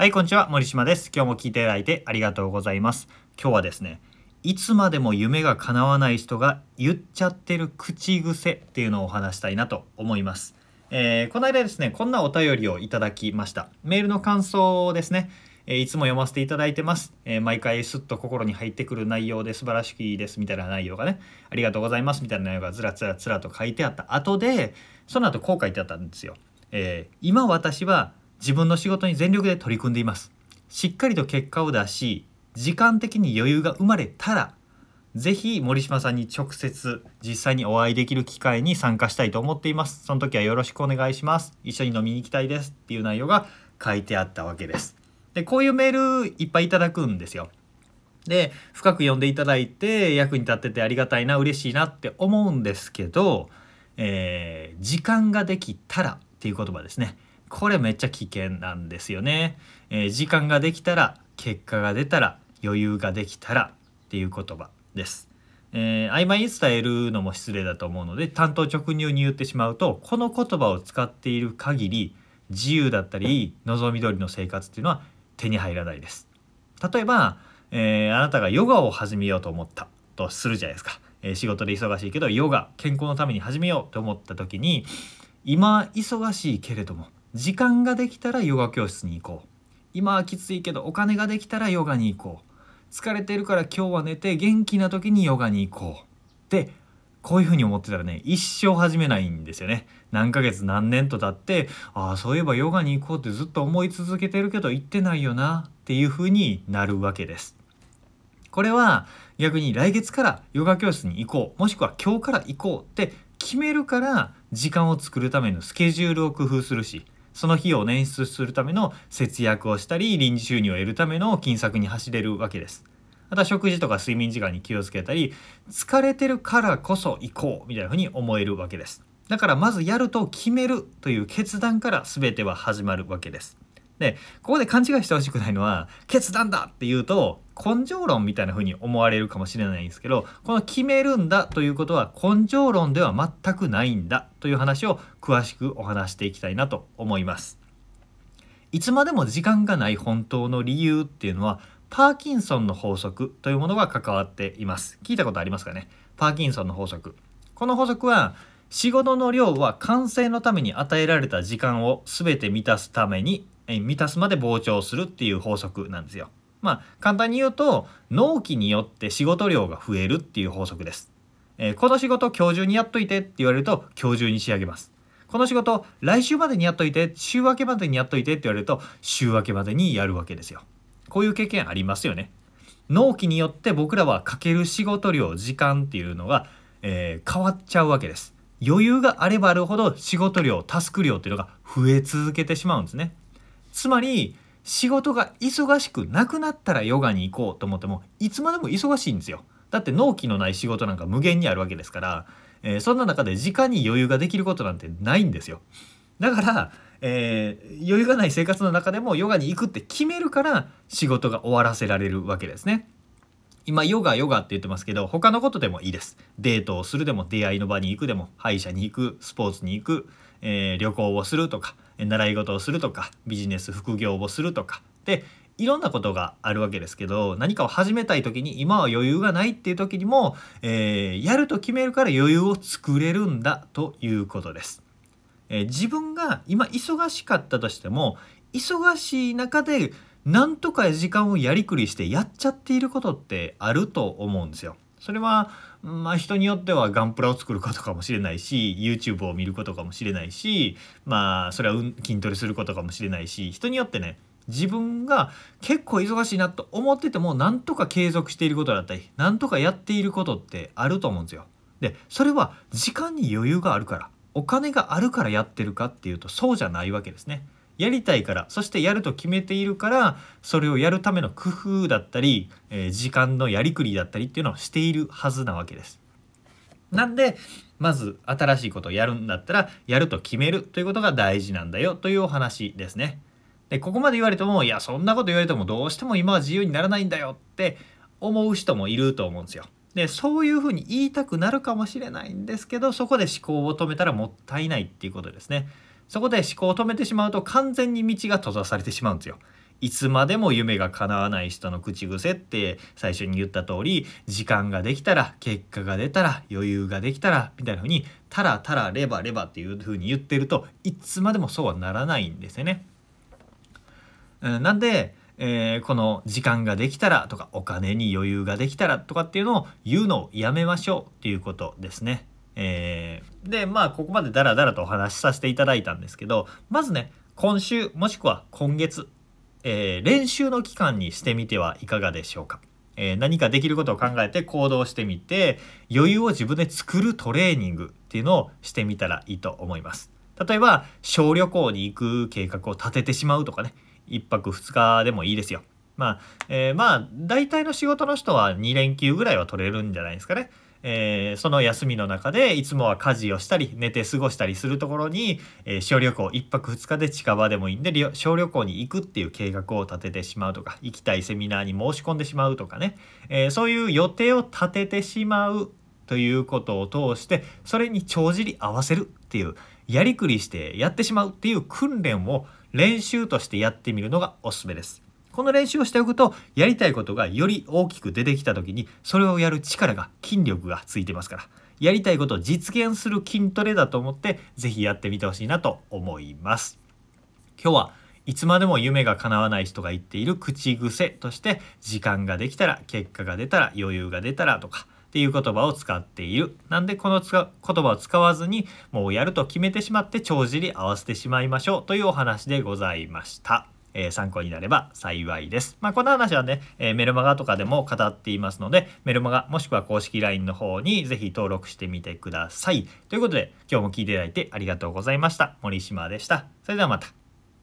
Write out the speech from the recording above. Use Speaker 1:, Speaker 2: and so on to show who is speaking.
Speaker 1: はい、こんにちは。森島です。今日も聞いていただいてありがとうございます。今日はですね、いつまでも夢が叶わない人が言っちゃってる口癖っていうのをお話したいなと思います。えー、この間ですね、こんなお便りをいただきました。メールの感想ですね。えいつも読ませていただいてます。えー毎回スッと心に入ってくる内容で素晴らしいですみたいな内容がね、ありがとうございますみたいな内容がずらずらずらと書いてあった後で、その後こう書いてあったんですよ。えー今私は自分の仕事に全力で取り組んでいます。しっかりと結果を出し、時間的に余裕が生まれたら、ぜひ森島さんに直接実際にお会いできる機会に参加したいと思っています。その時はよろしくお願いします。一緒に飲みに行きたいですっていう内容が書いてあったわけです。で、こういうメールいっぱいいただくんですよ。で、深く読んでいただいて役に立っててありがたいな、嬉しいなって思うんですけど、えー時間ができたらっていう言葉ですね。これめっちゃ危険なんですよね。えー時間ができたら、結果が出たら、余裕ができたらっていう言葉です。えー曖昧に伝えるのも失礼だと思うので単刀直入に言ってしまうとこの言葉を使っている限り自由だったり望み通りの生活っていうのは手に入らないです。例えば、えーあなたがヨガを始めようと思ったとするじゃないですか、えー仕事で忙しいけどヨガ健康のために始めようと思った時に今忙しいけれども時間ができたらヨガ教室に行こう。今はきついけどお金ができたらヨガに行こう。疲れてるから今日は寝て元気な時にヨガに行こう。ってこういうふうに思ってたらね一生始めないんですよね。何ヶ月何年と経ってああそういえばヨガに行こうってずっと思い続けてるけど行ってないよなっていうふうになるわけです。これは逆に来月からヨガ教室に行こう。もしくは今日から行こうって決めるから時間を作るためのスケジュールを工夫するしその費用を捻出するための節約をしたり臨時収入を得るための金策に走れるわけです。また食事とか睡眠時間に気をつけたり疲れてるからこそ行こうみたいなふうに思えるわけです。だからまずやると決めるという決断から全ては始まるわけです。でここで勘違いしてほしくないのは決断だっていうと根性論みたいな風に思われるかもしれないんですけどこの決めるんだということは根性論では全くないんだという話を詳しくお話していきたいなと思います。いつまでも時間がない本当の理由っていうのはパーキンソンの法則というものが関わっています。聞いたことありますかね？パーキンソンの法則。この法則は仕事の量は完成のために与えられた時間を全て満たすために満たすまで膨張するっていう法則なんですよ。まあ簡単に言うと納期によって仕事量が増えるっていう法則です。えーこの仕事今日中にやっといてって言われると今日中に仕上げます。この仕事来週までにやっといて週明けまでにやっといてって言われると週明けまでにやるわけですよ。こういう経験ありますよね。納期によって僕らはかける仕事量時間っていうのが、えー変わっちゃうわけです。余裕があればあるほど仕事量タスク量っていうのが増え続けてしまうんですね。つまり仕事が忙しくなくなったらヨガに行こうと思ってもいつまでも忙しいんですよ。だって納期のない仕事なんか無限にあるわけですから、えーそんな中で時間に余裕ができることなんてないんですよ。だから、えー余裕がない生活の中でもヨガに行くって決めるから仕事が終わらせられるわけですね。今ヨガヨガって言ってますけど他のことでもいいですデートをするでも出会いの場に行くでも歯医者に行くスポーツに行く、えー旅行をするとか習い事をするとかビジネス副業をするとかでいろんなことがあるわけですけど何かを始めたい時に今は余裕がないっていう時にも、えーやると決めるから余裕を作れるんだということです。えー自分が今忙しかったとしても忙しい中でなんとか時間をやりくりしてやっちゃっていることってあると思うんですよ。それはまあ人によってはガンプラを作ることかもしれないし YouTube を見ることかもしれないしまあそれは筋トレすることかもしれないし人によってね自分が結構忙しいなと思っててもなんとか継続していることだったりなんとかやっていることってあると思うんですよ。でそれは時間に余裕があるからお金があるからやってるかっていうとそうじゃないわけですね。やりたいからそしてやると決めているからそれをやるための工夫だったり、えー時間のやりくりだったりっていうのをしているはずなわけです。なんでまず新しいことをやるんだったらやると決めるということが大事なんだよというお話ですね。でここまで言われてもいやそんなこと言われてもどうしても今は自由にならないんだよって思う人もいると思うんですよ。でそういうふうに言いたくなるかもしれないんですけどそこで思考を止めたらもったいないっていうことですね。そこで思考を止めてしまうと完全に道が閉ざされてしまうんですよ。いつまでも夢が叶わない人の口癖って最初に言った通り時間ができたら結果が出たら余裕ができたらみたいな風にタラタラレバレバっていう風に言ってるといつまでもそうはならないんですよね。なんで、えー、この時間ができたらとかお金に余裕ができたらとかっていうのを言うのをやめましょうっていうことですね。えー、でまあここまでダラダラとお話しさせていただいたんですけどまずね今週もしくは今月、えー、練習の期間にしてみてはいかがでしょうか。えー、何かできることを考えて行動してみて余裕を自分で作るトレーニングっていうのをしてみたらいいと思います。例えば小旅行に行く計画を立ててしまうとかね1泊2日でもいいですよ。まあ、えー、まあ大体の仕事の人は2連休ぐらいは取れるんじゃないですかね。えー、その休みの中でいつもは家事をしたり寝て過ごしたりするところに、えー、小旅行1泊2日で近場でもいいんで小旅行に行くっていう計画を立ててしまうとか行きたいセミナーに申し込んでしまうとかね、えー、そういう予定を立ててしまうということを通してそれに帳尻合わせるっていうやりくりしてやってしまうっていう訓練を練習としてやってみるのがおすすめです。この練習をしておくとやりたいことがより大きく出てきた時にそれをやる力が筋力がついてますからやりたいことを実現する筋トレだと思って是非やってみてほしいなと思います。今日はいつまでも夢が叶わない人が言っている口癖として時間ができたら結果が出たら余裕が出たらとかっていう言葉を使っている。なんでこの言葉を使わずにもうやると決めてしまって帳尻合わせてしまいましょうというお話でございました。え、参考になれば幸いです。まあ、この話はね、え、メルマガとかでも語っていますので、メルマガもしくは公式 LINE の方にぜひ登録してみてください。ということで、今日も聞いていただいてありがとうございました。森島でした。それではまた。